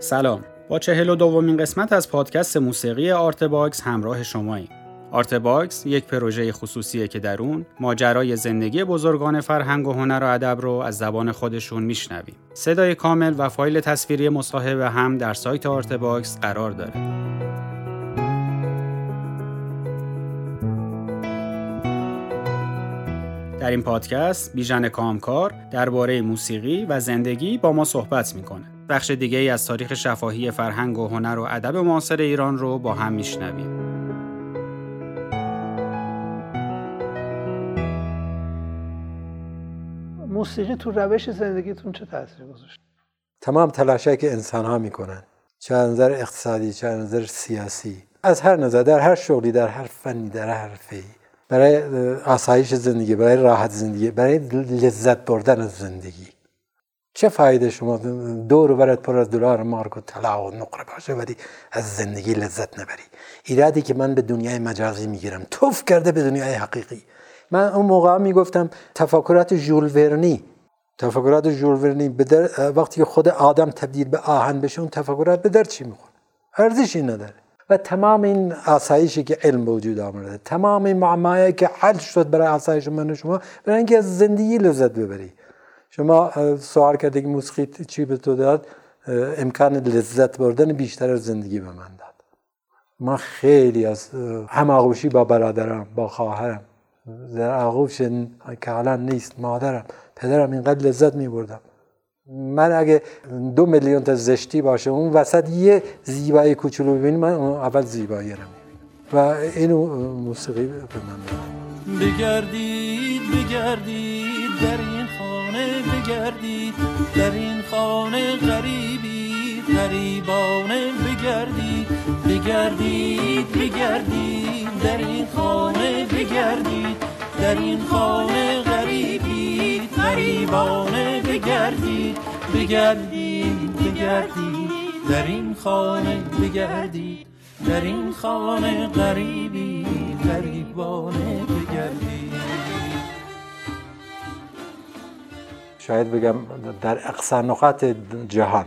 سلام با چهل و دومین قسمت از پادکست موسیقی آرت باکس همراه شماییم آرت باکس یک پروژه خصوصیه که در اون ماجرای زندگی بزرگان فرهنگ و هنر و ادب رو از زبان خودشون میشنویم. صدای کامل و فایل تصویری مصاحبه هم در سایت آرت باکس قرار داره. در این پادکست بیژن کامکار درباره موسیقی و زندگی با ما صحبت می‌کنه. بخش دیگه ای از تاریخ شفاهی فرهنگ و هنر و ادب معاصر ایران رو با هم میشنویم. موسیقی تو روش زندگیتون چه تاثیری گذاشت تمام تلاشایی که انسان ها می‌کنن چه نظر اقتصادی چه نظر سیاسی از هر نظر در هر شغلی در هر فنی در هر حرفی برای آسایش زندگی برای راحت زندگی برای لذت بردن از زندگی چه فایده شما دور برات پر از دلار مارک و طلا و نقره باشه ولی از زندگی لذت نبری؟ ایرادی که من به دنیای مجازی می‌گیرم. توف کرده به دنیای حقیقی. من اون موقع می‌گفتم تفکرات ژول ورنی تفکرات ژول ورنی وقتی خود آدم تبدیل به آهن بشه اون تفکرات به در چی می‌خوره؟ ارزشی نداره. و تمام این آسایشی که علم وجود آمده تمام این معمایی که حل شد برای آسایش من و شما برای اینکه از زندگی لذت ببری. شما سوال کرده که موسیقی چی به تو داد؟ امکان لذت بردن بیشتر از زندگی به من داد. من خیلی از هماغوشی با برادرم با خواهرم. در آغوش که حالا نیست مادرم پدرم اینقدر لذت می بردم من اگه دو میلیون تا زشتی باشه اون وسط یه زیبایی کوچولو ببینیم من اول زیبایی رو و اینو موسیقی به من بگردید بگردید در این بگردید در این خانه غریبی غریبانه بگردید بگردید بگردید در این خانه بگردید در این خانه غریبی غریبانه بگردید بگردید بگردید در این خانه بگردید در این خانه غریبی غریبانه بگردید شاید بگم در اقصا نقاط جهان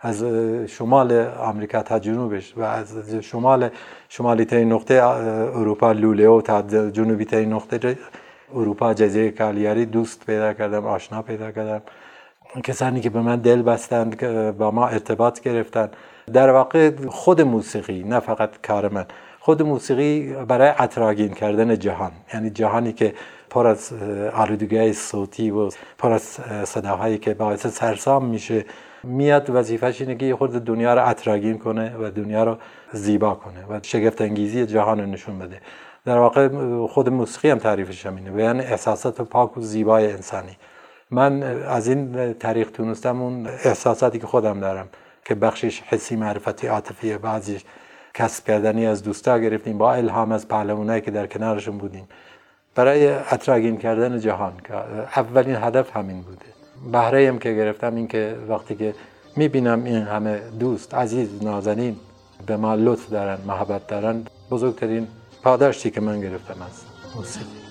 از شمال آمریکا تا جنوبش و از شمال شمالی ترین نقطه اروپا لولیو تا جنوبی ترین نقطه اروپا جزیره کالیاری دوست پیدا کردم آشنا پیدا کردم. کسانی که به من دل بستند با ما ارتباط گرفتن در واقع خود موسیقی نه فقط کار من خود موسیقی برای اطراگین کردن جهان. یعنی جهانی که پر از آلودگی صوتی و پر از صداهایی که باعث سرسام میشه میاد وظیفش اینه که خود دنیا رو اطراگین کنه و دنیا رو زیبا کنه و شگفت انگیزی جهان رو نشون بده. در واقع خود موسیقی هم تعریفش همینه بیان احساسات پاک و زیبای انسانی. من از این طریق تونستم اون احساساتی که خودم دارم که بخشش حسی معرفتی عاطفی بعضیش کسب کردنی از دوستا گرفتیم با الهام از پهلوانایی که در کنارشون بودیم. برای اطراگین کردن جهان. که اولین هدف همین بوده. بهره هم که گرفتم این که وقتی که می‌بینم این همه دوست عزیز نازنین به ما لطف دارن محبت دارن بزرگترین پاداشتی که من گرفتم از موسیقی.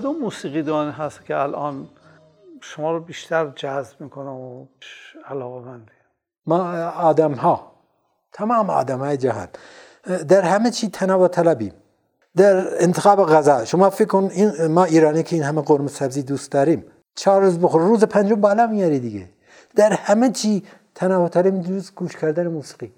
کدوم موسیقی دان هست که الان شما رو بیشتر جذب می‌کنه و علاقه مندی؟ ما آدم ها تمام آدم های جهان. در همه چی تنوع طلبیم در انتخاب غذا شما فکر کن این ما ایرانی که این همه قرمه سبزی دوست داریم چهار روز بخور روز پنجم بالا میاری دیگه. در همه چی تنوع طلب گوش کردن موسیقی.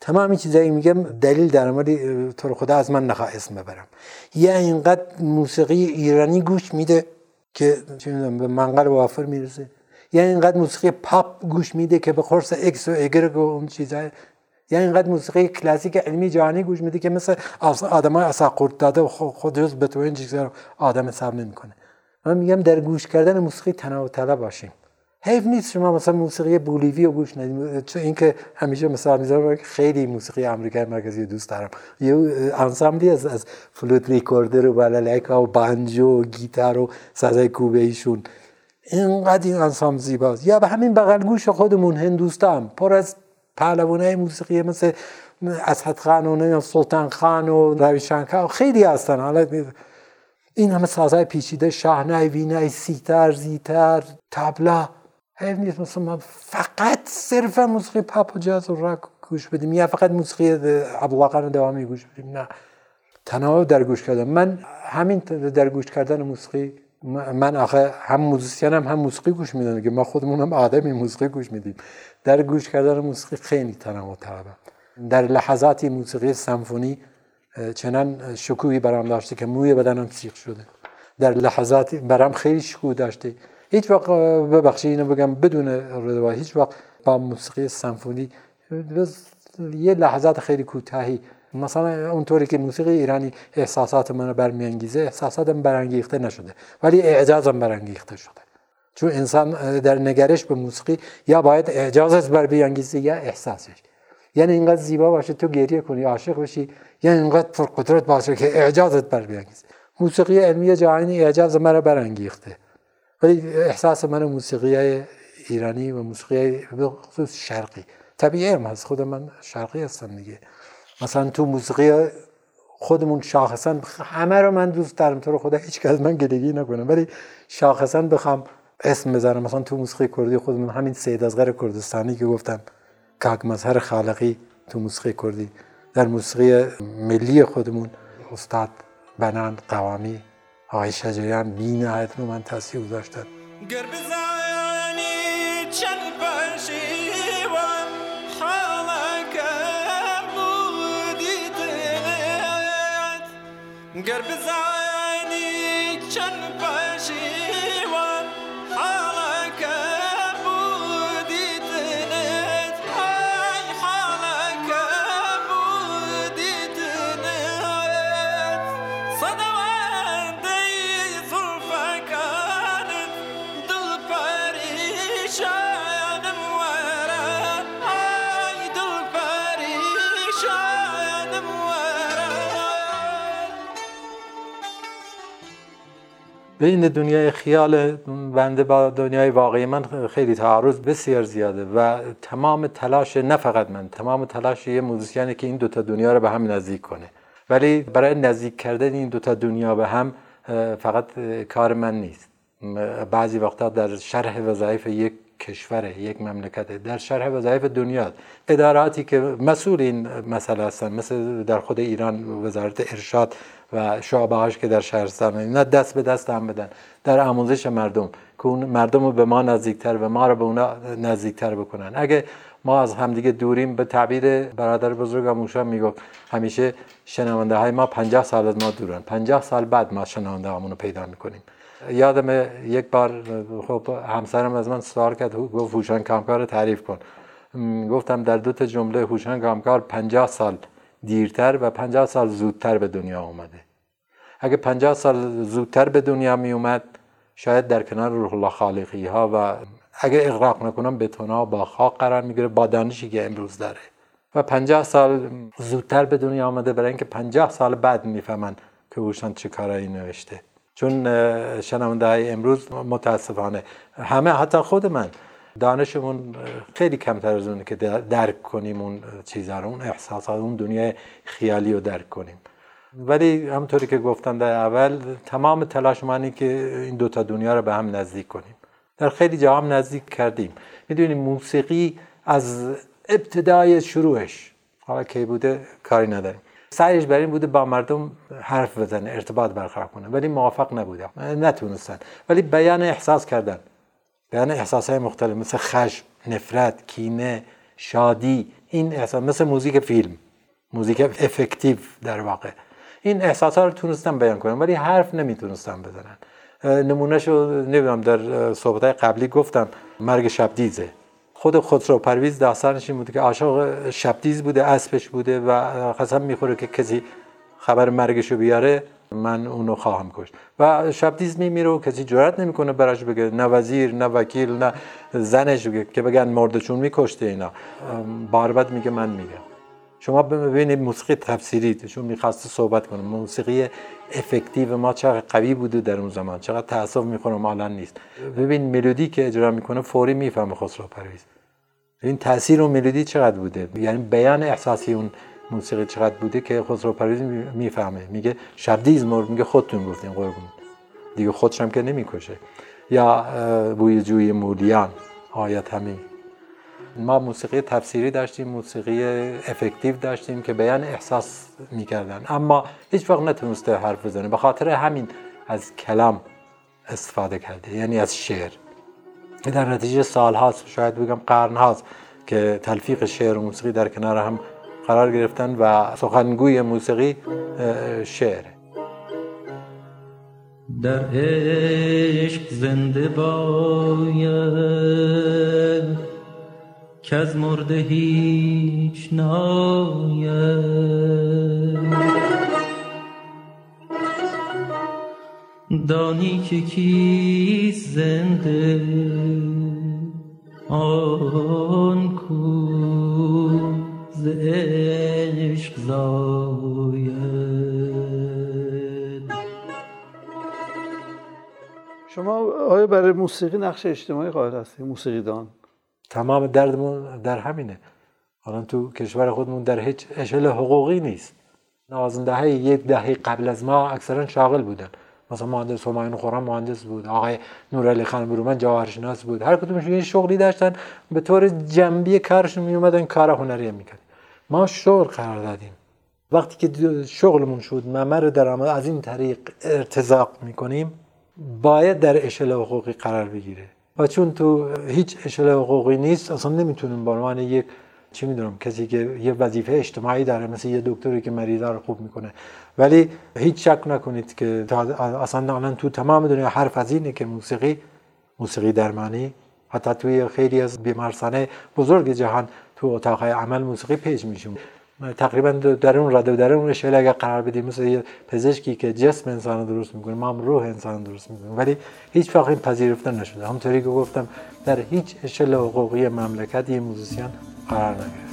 تمام چیزایی میگم دلیل در مورد تو رو خدا از من نخواه اسم ببرم. یا اینقدر موسیقی ایرانی گوش میده که به منقل وافر می‌رسه. یا اینقدر موسیقی پاپ گوش میده که به قرص اکس و اگرگ و اون چیزهای یعنی اینقدر موسیقی کلاسیک علمی جهانی گوش میده که مثل آدم های اصلا قرد داده و خودش به تو این چیزا آدم حساب نمی‌کنه. من میگم در گوش کردن موسیقی تنوع طلب باشیم. حیف نیست شما مثلا موسیقی بولیوی رو گوش ندید. چون اینکه همیشه مثلا می‌ذارم خیلی موسیقی آمریکایی مرکزی دوست دارم. یه انسامبلی از از فلوت ریکوردر و بالالایکا و بانجو و گیتار و سازای کوبه ایشون. اینقدر این انسام زیباست. یا به همین بغل گوش خودمون هندوستان. پر از پهلوانای موسیقی مثل اسد خان و سلطان خان و راوی شانکار خیلی هستن. حالا این همه سازهای پیچیده شاهنای وینای سیتر زیتر تبلا حیف نیست مثلا ما فقط صرفا موسیقی پاپ و جاز و راک گوش بدیم؟ یا فقط موسیقی ابوبکر دوامی گوش بدیم؟ نه. تنوع در گوش کردن. من همین در گوش کردن موسیقی من آخه هم موزیسین هم هم موسیقی گوش میدم که ما خودمون هم آدمی موسیقی گوش میدیم. در گوش کردن موسیقی خیلی تنوع طلبم در لحظاتی موسیقی سمفونی چنان شکوهی برام داشته که موی بدنم سیخ شده. در لحظاتی برام خیلی شکوه داشته. هیچ وقت ببخشید اینو بگم بدون رضا هیچ وقت با موسیقی سمفونی یه لحظات خیلی کوتاهی. مثلا اونطوری که موسیقی ایرانی احساسات من برمیانگیزه احساساتم برانگیخته نشده ولی اعجازم برانگیخته شده. چون انسان در نگرش به موسیقی یا باید اعجازش بر بیانگیزه یا احساسش. یعنی اینقدر زیبا باشه تو گریه کنی عاشق بشی یعنی اینقدر پرقدرت باشه که اعجازت بر بیانگیزه. موسیقی علمی جهانی اعجاز مرا برانگیخته. ولی احساس من موسیقی ایرانی و موسیقی خصوص شرقی. طبیعی هم هست خود من شرقی هستم دیگه. مثلا تو موسیقی خودمون شاخصا همه رو من دوست دارم تو رو خدا هیچ از من گلگی نکنم. ولی شاخصا بخوام اسم بزنم. مثلا تو موسیقی کردی خودمون همین سید ازغر کردستانی که گفتم کاک مظهر خالقی تو موسیقی کردی. در موسیقی ملی خودمون استاد بنان قوامی آقای شجریان بی نهایت رو من تاثیر گذاشتن. گر بین دنیای خیال بنده با دنیای واقعی من خیلی تعارض بسیار زیاده و تمام تلاش نه فقط من تمام تلاش یه موزیسیانی که این دوتا دنیا رو به هم نزدیک کنه. ولی برای نزدیک کردن این دوتا دنیا به هم فقط کار من نیست. بعضی وقتا در شرح وظایف یک کشور یک مملکت در شرح وظایف دنیا اداراتی که مسئول این مسئله هستن مثل در خود ایران وزارت ارشاد و شعبهاش که در شهرستان اینا دست به دست هم بدن. در آموزش مردم. که اون مردم رو به ما نزدیکتر و ما رو به اونا نزدیکتر بکنن. اگه ما از همدیگه دوریم به تعبیر برادر بزرگ موشا می‌گفت همیشه شنونده های ما 50 سال از ما دورن. 50 سال بعد ما شنونده رو پیدا می‌کنیم. یادم یک بار خب همسرم از من سوال کرد گفت هوشان کامکار تعریف کن. گفتم در دو تا جمله هوشان کامکار 50 سال دیرتر و 50 سال زودتر به دنیا اومده اگه 50 سال زودتر به دنیا می اومد شاید در کنار روح الله خالقی ها و اگه اغراق نکنم بتونا با خاک قرار می‌گیره با دانشی که امروز داره. و 50 سال زودتر به دنیا آمده برای اینکه 50 سال بعد می‌فهمن که اوشان چه کارایی نوشته. چون شنونده های امروز متاسفانه همه حتی خود من دانشمون خیلی کمتر از اونه که درک کنیم اون چیزها رو اون احساسات اون دنیای خیالی رو درک کنیم. ولی همطوری که گفتم در اول تمام تلاش منی که این دوتا دنیا رو به هم نزدیک کنیم. در خیلی جا هم نزدیک کردیم. می‌دونیم موسیقی از ابتدای شروعش حالا کی بوده؟ کاری نداریم. سعیش بر این بوده با مردم حرف بزنه ارتباط برقرار کنه ولی موافق نبوده نتونستن. ولی بیان احساس کردن. بیان احساس های مختلف مثل خشم نفرت کینه شادی. این احساس مثل موزیک فیلم موزیک افکتیو در واقع. این احساس ها رو تونستن بیان کنن ولی حرف نمی‌تونستن بزنن. نمونهشو نمی‌دونم در صحبت قبلی گفتم مرگ شبدیزه. خود خسرو پرویز داستانش این بوده که عاشق شبدیز بوده اسبش بوده و قسم می‌خوره که کسی خبر مرگشو بیاره. من اونو خواهم کشت. و شبدیز میمیره و کسی جرات نمی‌کنه براش بگه نه وزیر نه وکیل نه زنش بگه که بگن مردشون میکشته اینا. بار میگه من میگم. شما ببینید موسیقی تفسیری چون می‌خواسته صحبت کنم موسیقی افکتیو ما چقدر قوی بوده در اون زمان. چقدر تاسف می‌خورم الان نیست. ببین ملودی که اجرا می‌کنه فوری می‌فهمه خسرو پرویز. این تاثیر اون ملودی چقدر بوده؟ یعنی بیان احساسی اون موسیقی چقدر بوده که خسرو پرویز می‌فهمه. میگه شبدیز مرد میگه خودتون گفتین قربون. دیگه خودش هم که نمی‌کشه. یا بوی جوی مولیان آیت همین. ما موسیقی تفسیری داشتیم موسیقی افکتیو داشتیم که بیان احساس می‌کردن. اما هیچ وقت نتونسته حرف بزنه. به خاطر همین از کلام استفاده کرده یعنی از شعر. در نتیجه سال هاست شاید بگم قرن هاست که تلفیق شعر و موسیقی در کنار هم قرار گرفتن و سخنگوی موسیقی شعر. در عشق زنده باید که از مرده هیچ ناید. دانی که کی زنده آن زاید شما آیا برای موسیقی نقش اجتماعی قائل هستید؟ موسیقی دان تمام دردمون در همینه. حالا تو کشور خودمون در هیچ اشل حقوقی نیست. نوازنده های یک دهه قبل از ما اکثرا شاغل بودن. مثلا مهندس همایون خورم مهندس بود آقای نورعلی خان برومن جواهرشناس بود. هر کدومش یه شغلی داشتن. به طور جنبی کارشون می اومدن کار هنری می‌کرد ما شغل قرار دادیم. وقتی که شغلمون شد ممر درآمد از این طریق ارتزاق می‌کنیم باید در اشل حقوقی قرار بگیره. و چون تو هیچ اشل حقوقی نیست اصلا نمی‌تونیم به عنوان یک چی می‌دونم کسی که یه وظیفه اجتماعی داره مثل یه دکتری که مریضا رو خوب می‌کنه. ولی هیچ شک نکنید که اصلا الان تو تمام دنیا حرف از اینه که موسیقی موسیقی درمانی حتی توی خیلی از بیمارستانه بزرگ جهان تو اتاقهای عمل موسیقی پیش میشون تقریبا در اون رده در اون اشل اگر قرار بدیم مثل یه پزشکی که جسم انسان درست می‌کنه ما هم روح انسان درست می‌کنه ولی هیچ وقت این پذیرفته نشده. همونطوری که گفتم در هیچ اشل حقوقی مملکت یه موزیسین قرار نگرفت.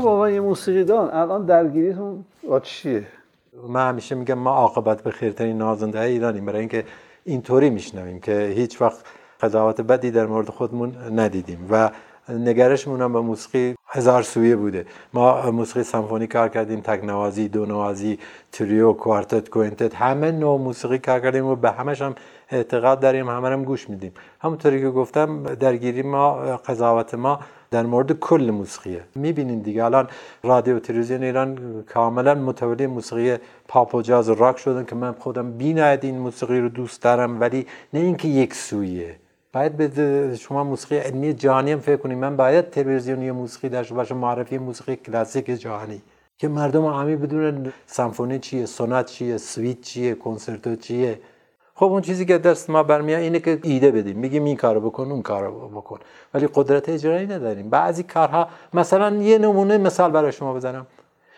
شما با یه موسیقیدان الان درگیریتون با چیه؟ من همیشه میگم ما عاقبت به خیرترین نازنده ایرانیم. برای اینکه اینطوری میشنویم که هیچ وقت قضاوت بدی در مورد خودمون ندیدیم و نگرشمون هم به موسیقی هزار سویه بوده. ما موسیقی سمفونی کار کردیم تک نوازی دو نوازی تریو کوارتت کوینتت همه نوع موسیقی کار کردیم و به همش هم اعتقاد داریم همه هم گوش میدیم. همونطوری که گفتم درگیری ما قضاوت ما در مورد کل موسیقیه می‌بینین دیگه الان رادیو تلویزیون ایران کاملا متولی موسیقی پاپ و جاز و راک شدن که من خودم بی‌نهایت این موسیقی رو دوست دارم ولی نه اینکه یک سویه. باید به شما موسیقی علمی جهانی هم فکر کنید من باید تلویزیونی موسیقی داشته باشم معرفی موسیقی کلاسیک جهانی. که مردم عامی بدونن سمفونی چیه سونات چیه سویت چیه کنسرتو چیه. خب اون چیزی که دست ما برمیاد اینه که ایده بدیم. میگیم این کارو بکن اون کارو بکن. ولی قدرت اجرایی نداریم. بعضی کارها مثلا یه نمونه مثال برای شما بزنم.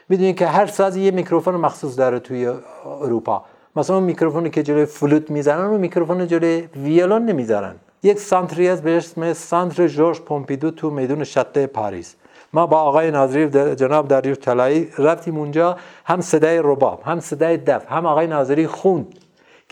می‌دونید که هر سازی یه میکروفون مخصوص داره توی اروپا. مثلا اون میکروفونی که جلوی فلوت می‌زنن اون میکروفون جلوی ویولون نمی‌ذارن. یک centre ی از به اسم Centre Georges Pompidou تو میدون شاتله پاریس. ما با آقای ناظری جناب داریوش طلایی رفتیم اونجا. هم صدای رباب هم صدای دف هم آقای ناظری خوند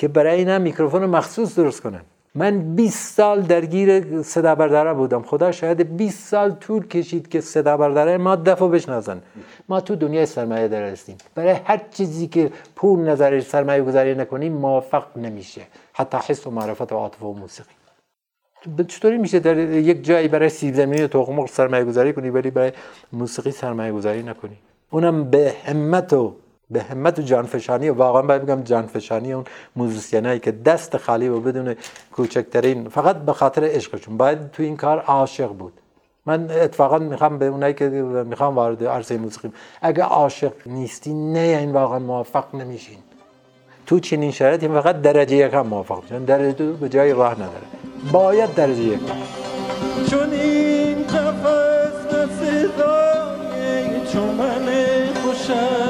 که برای اینا میکروفون مخصوص درست کنن. من 20 سال درگیر صدا برداره بودم. خدا شاید 20 سال طول کشید که صدا برداره ما دفو بشناسن. ما تو دنیای سرمایه داره هستیم. برای هر چیزی که پول نظرش سرمایه گذاری نکنیم موفق نمیشه. حتی حس و معرفت و عاطفه و موسیقی. چطوری میشه در یک جایی برای سیب زمینی تخم سرمایه گذاری کنی ولی برای موسیقی سرمایه گذاری نکنی؟ اونم به همت و به همت و جانفشانی و واقعا باید بگم جانفشانی اون موزیسینایی که دست خالی و بدون کوچکترین فقط به خاطر عشقشون. باید تو این کار عاشق بود. من اتفاقا می‌خوام به اونایی که می‌خوام وارد عرصه موسیقی اگه عاشق نیستی نه این واقعا موفق نمیشین. تو چنین شرایطی فقط درجه یک هم موفق میشن درجه دو به جای راه نداره. باید درجه یک چون این قفص نسیدای چون من خوشنهایی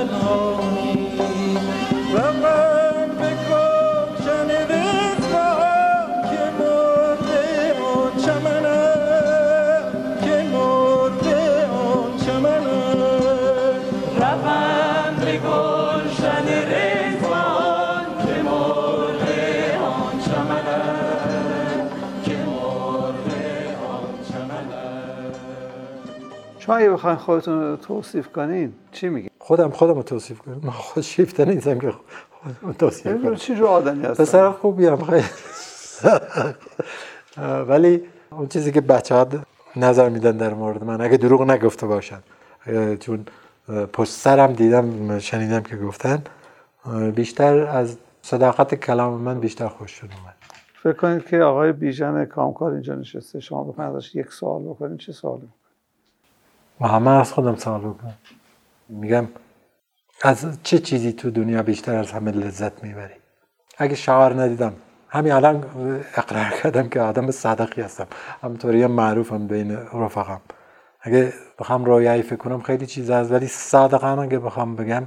شما اگه بخواین خودتون رو توصیف کنین؟ چی میگین؟ خودم خودم رو توصیف کنم. من خود شیفته نیستم که خودم رو توصیف کنم. چی جو آدمی هستن؟ پسر خوبی هم خیلی ولی اون چیزی که بچه ها نظر میدن در مورد من اگه دروغ نگفته باشن. چون پشت سرم دیدم شنیدم که گفتن بیشتر از صداقت کلام من بیشتر خوششون اومد. فکر کنید که آقای بیژن کامکار اینجا نشسته. شما ازش یک سوال بکنید چه سوالی؟ و همه از خودم سوال بکنم میگم از چه چیزی تو دنیا بیشتر از همه لذت می‌بری؟ اگه شعار ندیدم همین الان اقرار کردم که آدم صادقی هستم. همطوری هم معروفم بین رفقم اگه بخوام رویایی فکر کنم خیلی چیز هست ولی صادقانه اگه بخوام بگم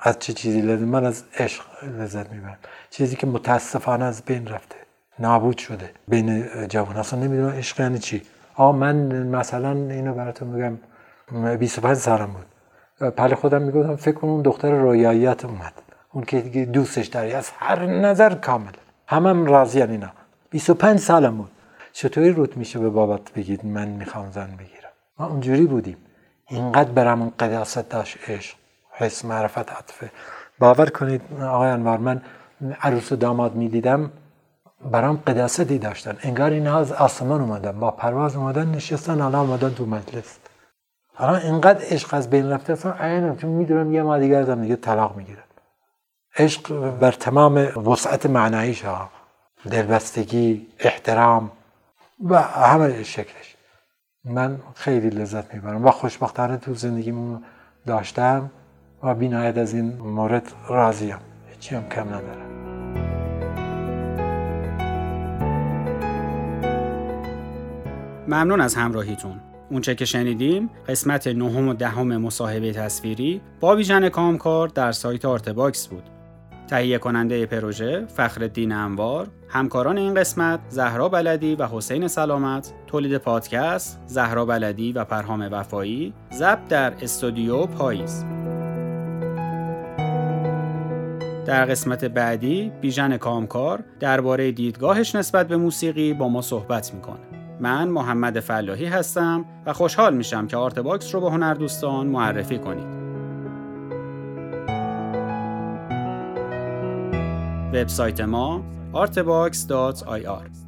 از چه چیزی لذت من از عشق لذت می‌برم. چیزی که متاسفانه از بین رفته نابود شده بین جوان اصلا نمی‌دونم عشق یعنی چی. آه من مثلا اینو براتون میگم. 25 سالم بود. پل خودم می‌گفتم فکر کن اون دختر رویاییت اومد. اون که دوستش داری از هر نظر کامل. همه هم راضی اینا. 25 سالم بود. چطوری روت میشه به بابات بگید من می‌خوام زن بگیرم؟ ما اونجوری بودیم. اینقدر برامون قداست داشت عشق حس معرفت عطفه باور کنید آقای انوار من عروس و داماد می‌دیدم برام قداستی داشتن. انگار اینا از آسمان اومدن با پرواز اومدن نشستن الان اومدن تو مجلس. الان اینقدر عشق از بین رفته اصلا عینم چون می‌دونم یه ما دیگر دارم دیگه طلاق می‌گیرم عشق بر تمام وسعت معناییش ها دلبستگی احترام و همه شکلش. من خیلی لذت می‌برم و خوشبختانه تو زندگیمون داشتم و بینایت از این مورد راضیم. هیچی هم کم ندارم. ممنون از همراهیتون. اونچه که شنیدیم قسمت نهم و دهم مصاحبه تصویری با بیژن کامکار در سایت آرتباکس بود. تهیه کننده پروژه فخرالدین انوار، همکاران این قسمت زهرا بلدی و حسین سلامت، تولید پادکست زهرا بلدی و پرهام وفایی، ضبط در استودیو پاییز. در قسمت بعدی بیژن کامکار درباره دیدگاهش نسبت به موسیقی با ما صحبت می‌کنه. من محمد فلاحی هستم و خوشحال میشم که آرت باکس رو به هنردوستان معرفی کنید. وبسایت ما artbox.ir